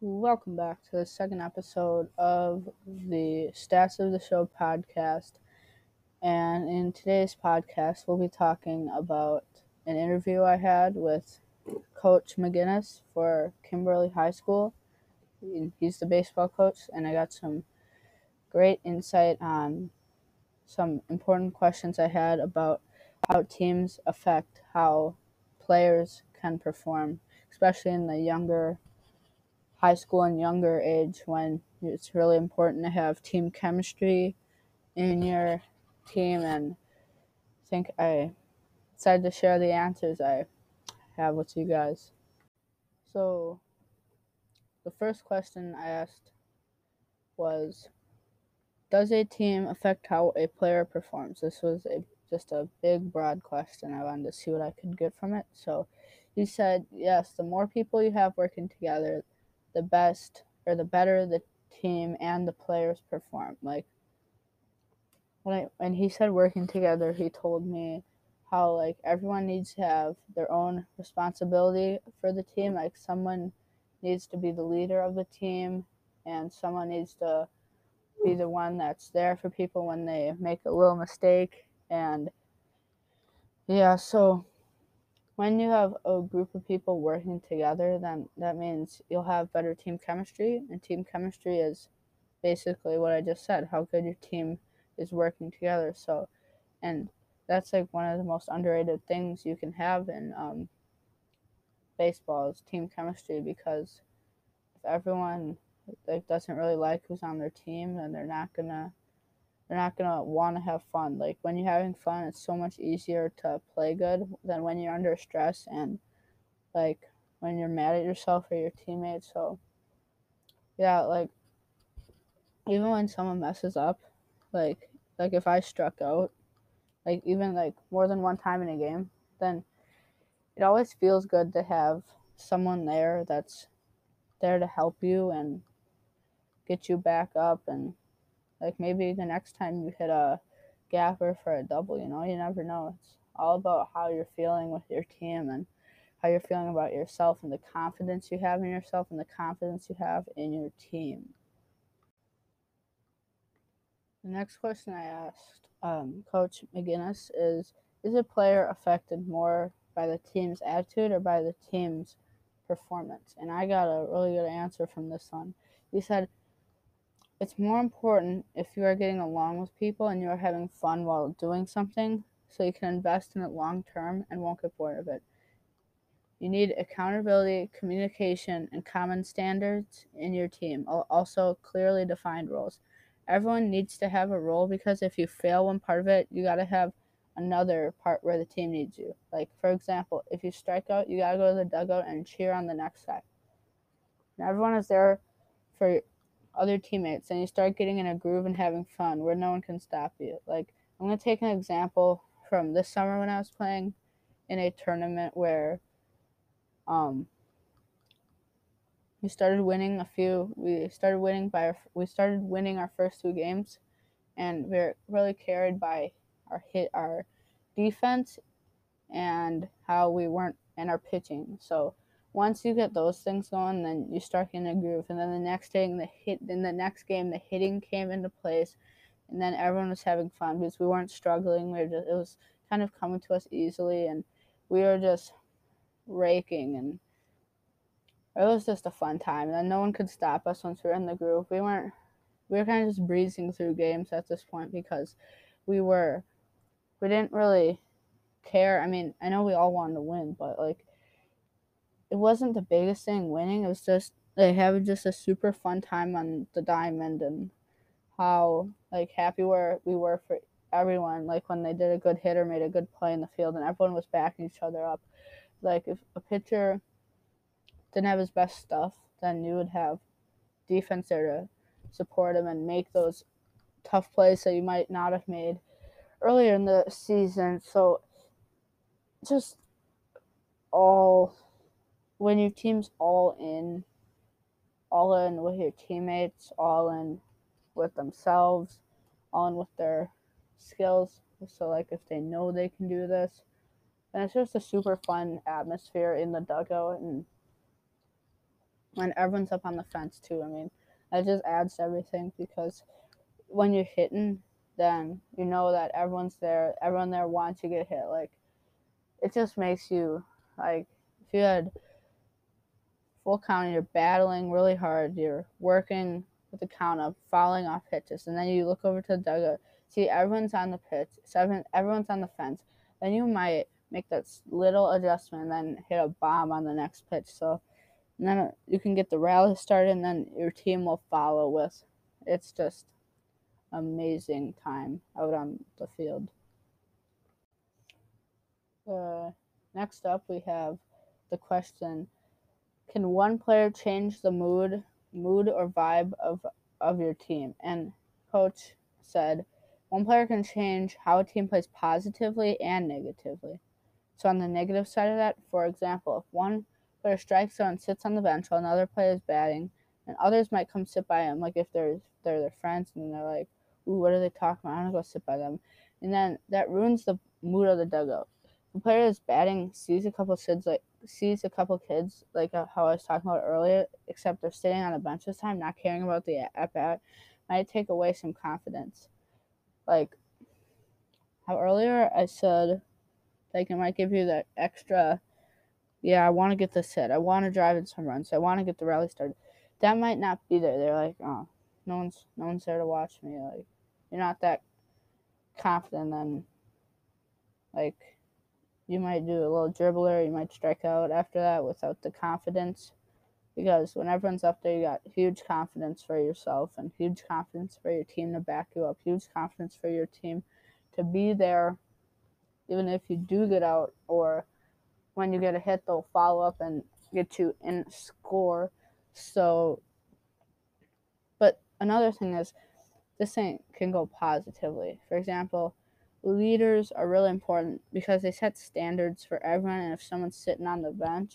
Welcome back to the second episode of the Stats of the Show podcast. And in today's podcast, we'll be talking about an interview I had with Coach McGinnis for Kimberly High School. He's the baseball coach, and I got some great insight on some important questions I had about how teams affect how players can perform, especially in the younger high school and younger age when it's really important to have team chemistry in your team and I think I decided to share the answers I have with you guys. So the first question I asked was does a team affect how a player performs? This was a just a big broad question. I wanted to see what I could get from it. So he said, yes, the more people you have working together, the best or the better the team and the players perform. Like when I when he said working together, he told me how like everyone needs to have their own responsibility for the team. Like someone needs to be the leader of the team and someone needs to be the one that's there for people when they make a little mistake and yeah, so when you have a group of people working together, then that means you'll have better team chemistry. And team chemistry is basically what I just said how good your team is working together. So, and that's like one of the most underrated things you can have in um, baseball is team chemistry because if everyone like doesn't really like who's on their team, then they're not gonna they're not gonna want to have fun. Like when you're having fun, it's so much easier to play good than when you're under stress and like when you're mad at yourself or your teammates. So yeah, like even when someone messes up, like like if I struck out, like even like more than one time in a game, then it always feels good to have someone there that's there to help you and get you back up and like maybe the next time you hit a gapper for a double, you know, you never know. It's all about how you're feeling with your team and how you're feeling about yourself and the confidence you have in yourself and the confidence you have in your team. The next question I asked um, Coach McGinnis is Is a player affected more by the team's attitude or by the team's performance? And I got a really good answer from this one. He said, it's more important if you are getting along with people and you are having fun while doing something so you can invest in it long term and won't get bored of it. You need accountability, communication, and common standards in your team, also clearly defined roles. Everyone needs to have a role because if you fail one part of it, you got to have another part where the team needs you. Like, for example, if you strike out, you got to go to the dugout and cheer on the next guy. And everyone is there for other teammates and you start getting in a groove and having fun where no one can stop you. Like, I'm going to take an example from this summer when I was playing in a tournament where um, we started winning a few. We started winning by our, we started winning our first two games, and we are really carried by our hit our defense and how we weren't and our pitching. So once you get those things going, then you start getting a groove. And then the next day, the hit, in the next game, the hitting came into place, and then everyone was having fun because we weren't struggling. We were just it was kind of coming to us easily, and we were just raking, and it was just a fun time. And no one could stop us once we were in the groove. We weren't. We were kind of just breezing through games at this point because we were. We didn't really care. I mean, I know we all wanted to win, but like it wasn't the biggest thing winning. It was just they having just a super fun time on the diamond and how like happy were we were for everyone. Like when they did a good hit or made a good play in the field and everyone was backing each other up. Like if a pitcher didn't have his best stuff, then you would have defense there to support him and make those tough plays that you might not have made earlier in the season. So just all when your team's all in, all in with your teammates, all in with themselves, all in with their skills. So, like, if they know they can do this, and it's just a super fun atmosphere in the dugout, and when everyone's up on the fence too. I mean, that just adds to everything because when you're hitting, then you know that everyone's there. Everyone there wants to get hit. Like it just makes you like if you had full count, you're battling really hard. You're working with the count up, falling off pitches, and then you look over to the dugout, see everyone's on the pitch, seven, everyone's on the fence. Then you might make that little adjustment and then hit a bomb on the next pitch. So then you can get the rally started, and then your team will follow with. It's just amazing time out on the field. Uh, next up, we have the question: Can one player change the mood, mood or vibe of of your team? And coach said, one player can change how a team plays positively and negatively. So on the negative side of that, for example, if one player strikes out and sits on the bench while another player is batting, and others might come sit by him, like if they're they're their friends and they're like, "Ooh, what are they talking about? I want to go sit by them," and then that ruins the mood of the dugout the player is batting sees a couple kids like sees a couple kids like uh, how I was talking about earlier, except they're sitting on a bench this time, not caring about the at bat, might take away some confidence. Like how earlier I said, like it might give you that extra. Yeah, I want to get this hit. I want to drive in some runs. I want to get the rally started. That might not be there. They're like, oh, no one's no one's there to watch me. Like, you're not that confident. Then, like you might do a little dribbler, you might strike out after that without the confidence. Because when everyone's up there, you got huge confidence for yourself and huge confidence for your team to back you up, huge confidence for your team to be there, even if you do get out or when you get a hit, they'll follow up and get you in score. So, but another thing is, this thing can go positively. For example, leaders are really important because they set standards for everyone. And if someone's sitting on the bench,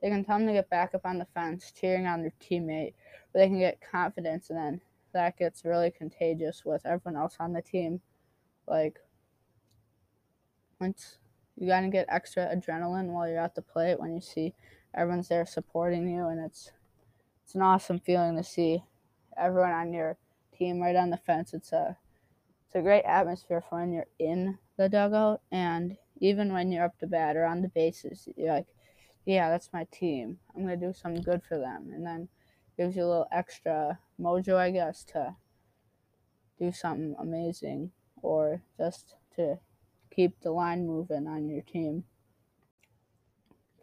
they can tell them to get back up on the fence, cheering on their teammate, where they can get confidence, and then that gets really contagious with everyone else on the team. Like, once you gotta get extra adrenaline while you're at the plate when you see everyone's there supporting you, and it's it's an awesome feeling to see everyone on your team right on the fence. It's a it's a great atmosphere for when you're in the dugout and even when you're up to bat or on the bases, you're like, yeah, that's my team. I'm gonna do something good for them, and then gives you a little extra mojo, I guess, to do something amazing or just to keep the line moving on your team.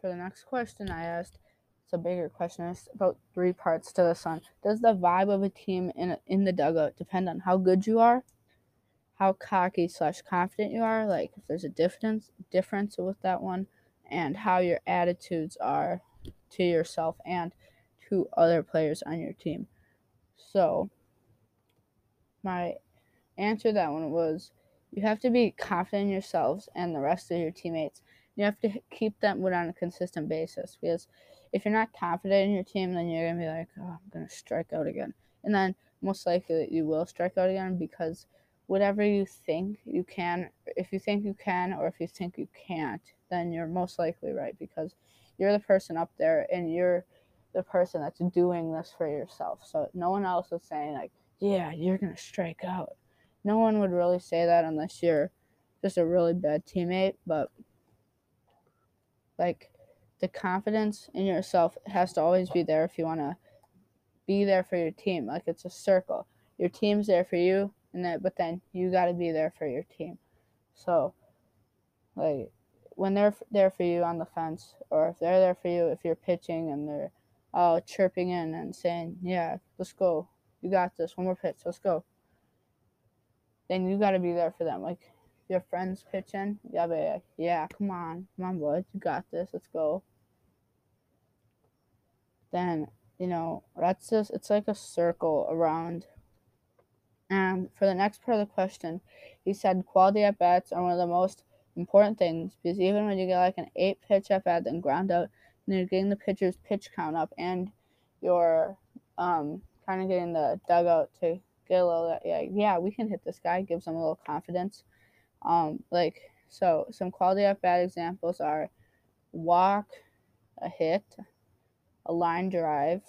For the next question I asked, it's a bigger question. It's about three parts to this one. Does the vibe of a team in in the dugout depend on how good you are? How cocky slash confident you are, like if there's a difference difference with that one, and how your attitudes are to yourself and to other players on your team. So my answer that one was you have to be confident in yourselves and the rest of your teammates. You have to keep that mood on a consistent basis because if you're not confident in your team, then you're gonna be like, oh, I'm gonna strike out again, and then most likely you will strike out again because whatever you think you can, if you think you can or if you think you can't, then you're most likely right because you're the person up there and you're the person that's doing this for yourself. So no one else is saying like, yeah, you're going to strike out. No one would really say that unless you're just a really bad teammate, but like the confidence in yourself has to always be there if you want to be there for your team. Like it's a circle. Your team's there for you, and that but then you got to be there for your team. So like when they're there for you on the fence or if they're there for you if you're pitching and they're all chirping in and saying yeah let's go. You got this. One more pitch. Let's go. Then you got to be there for them. Like your friends pitching be like yeah come on. Come on boys. You got this. Let's go. Then you know that's just it's like a circle around and for the next part of the question, he said quality at bats are one of the most important things because even when you get like an eight pitch at bat and ground out, and you're getting the pitcher's pitch count up and you're um, kind of getting the dugout to get a little, yeah, yeah, we can hit this guy, gives them a little confidence. Um, like, so some quality at bat examples are walk, a hit, a line drive,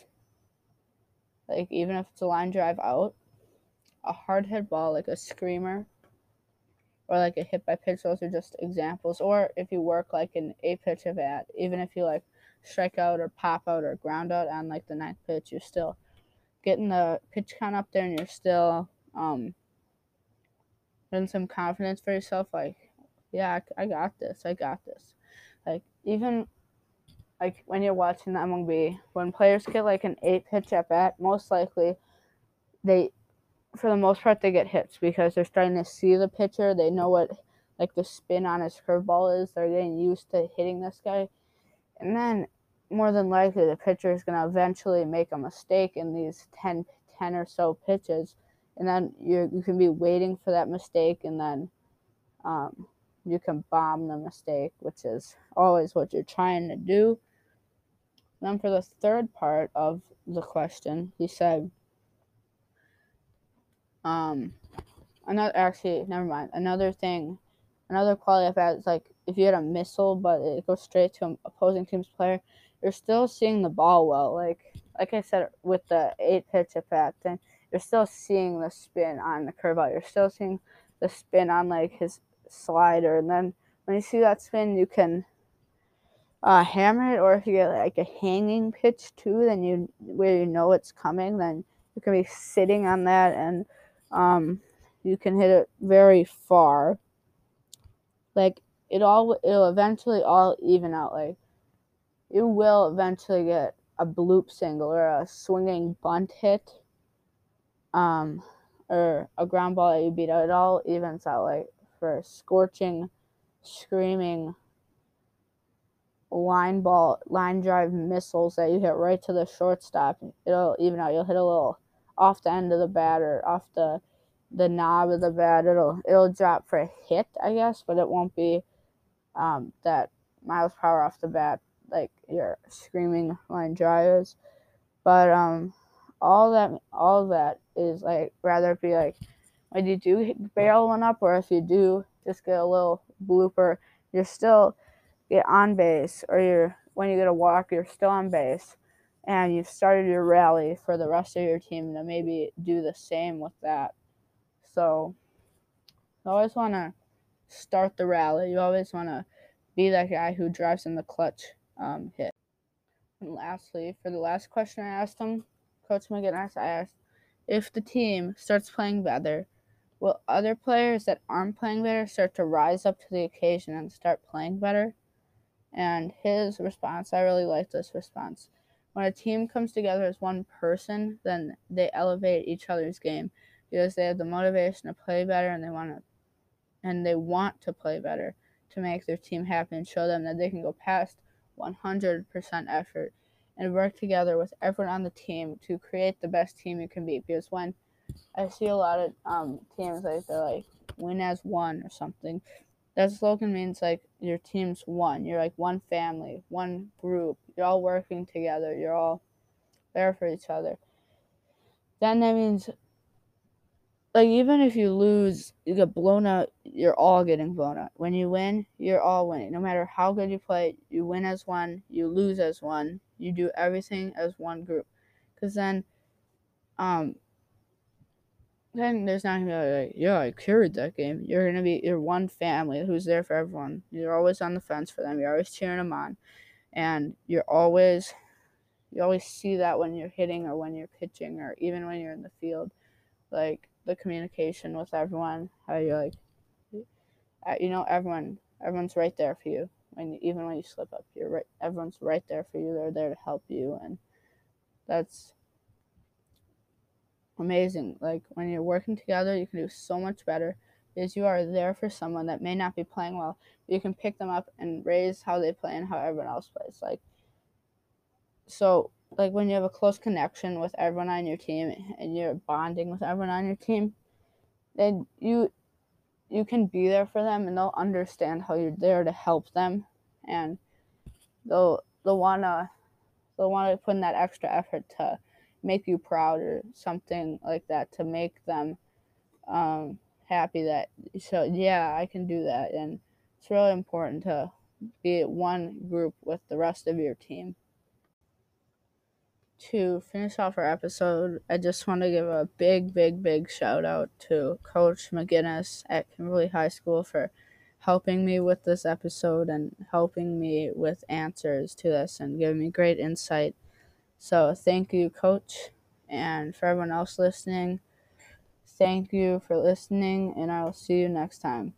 like even if it's a line drive out, a hard hit ball like a screamer, or like a hit by pitch. Those are just examples. Or if you work like an eight pitch at bat, even if you like strike out or pop out or ground out on like the ninth pitch, you're still getting the pitch count up there and you're still um getting some confidence for yourself like yeah I, I got this i got this like even like when you're watching the mlb when players get like an eight pitch at bat most likely they for the most part they get hits because they're starting to see the pitcher. They know what like the spin on his curveball is. They're getting used to hitting this guy. And then more than likely the pitcher is going to eventually make a mistake in these 10, 10 or so pitches. And then you you can be waiting for that mistake and then um, you can bomb the mistake which is always what you're trying to do. Then for the third part of the question he said um another actually never mind another thing another quality at bat is like if you had a missile but it goes straight to an opposing team's player you're still seeing the ball well. Like like I said with the eight pitch at bat, and you're still seeing the spin on the curveball. You're still seeing the spin on like his slider, and then when you see that spin, you can uh, hammer it. Or if you get like a hanging pitch too, then you where you know it's coming, then you can be sitting on that, and um, you can hit it very far. Like it all, it'll eventually all even out. Like you will eventually get a bloop single or a swinging bunt hit, um, or a ground ball that you beat out. It all evens out like for scorching, screaming line ball, line drive missiles that you hit right to the shortstop. It'll even out. You'll hit a little off the end of the bat or off the the knob of the bat. It'll it'll drop for a hit, I guess, but it won't be um, that miles per hour off the bat like your screaming line drivers. But um all that all that is like rather be like when you do barrel one up or if you do just get a little blooper, you're still get on base or you're when you get a walk you're still on base and you've started your rally for the rest of your team to maybe do the same with that. So you always wanna start the rally. You always wanna be that guy who drives in the clutch um, hit. And lastly, for the last question I asked him, Coach McGinnis, I asked if the team starts playing better, will other players that aren't playing better start to rise up to the occasion and start playing better? And his response, I really like this response. When a team comes together as one person, then they elevate each other's game because they have the motivation to play better and they want to and they want to play better to make their team happy and show them that they can go past 100% effort and work together with everyone on the team to create the best team you can be. Because when I see a lot of um, teams like they're like win as one or something, that slogan means like your team's one. You're like one family, one group. You're all working together. You're all there for each other. Then that means like even if you lose, you get blown out, you're all getting blown out. When you win, you're all winning. No matter how good you play, you win as one, you lose as one. You do everything as one group. Cuz then um then there's not gonna be like, yeah, I carried that game. You're gonna be you're one family who's there for everyone. You're always on the fence for them. You're always cheering them on, and you're always you always see that when you're hitting or when you're pitching or even when you're in the field. Like the communication with everyone. How you're like, uh, you know, everyone, everyone's right there for you. When even when you slip up, you're right. Everyone's right there for you. They're there to help you, and that's amazing. Like when you're working together, you can do so much better because you are there for someone that may not be playing well. You can pick them up and raise how they play and how everyone else plays. Like so like when you have a close connection with everyone on your team and you're bonding with everyone on your team, then you you can be there for them and they'll understand how you're there to help them and they'll they'll wanna they'll wanna put in that extra effort to make you proud or something like that to make them um, happy that so yeah i can do that. And it's really important to be one group with the rest of your team. To finish off our episode i just want to give a big big big shout out to coach mcginnis at kimberly high school for helping me with this episode and helping me with answers to this and giving me great insight so thank you, coach, and for everyone else listening. Thank you for listening, and I will see you next time.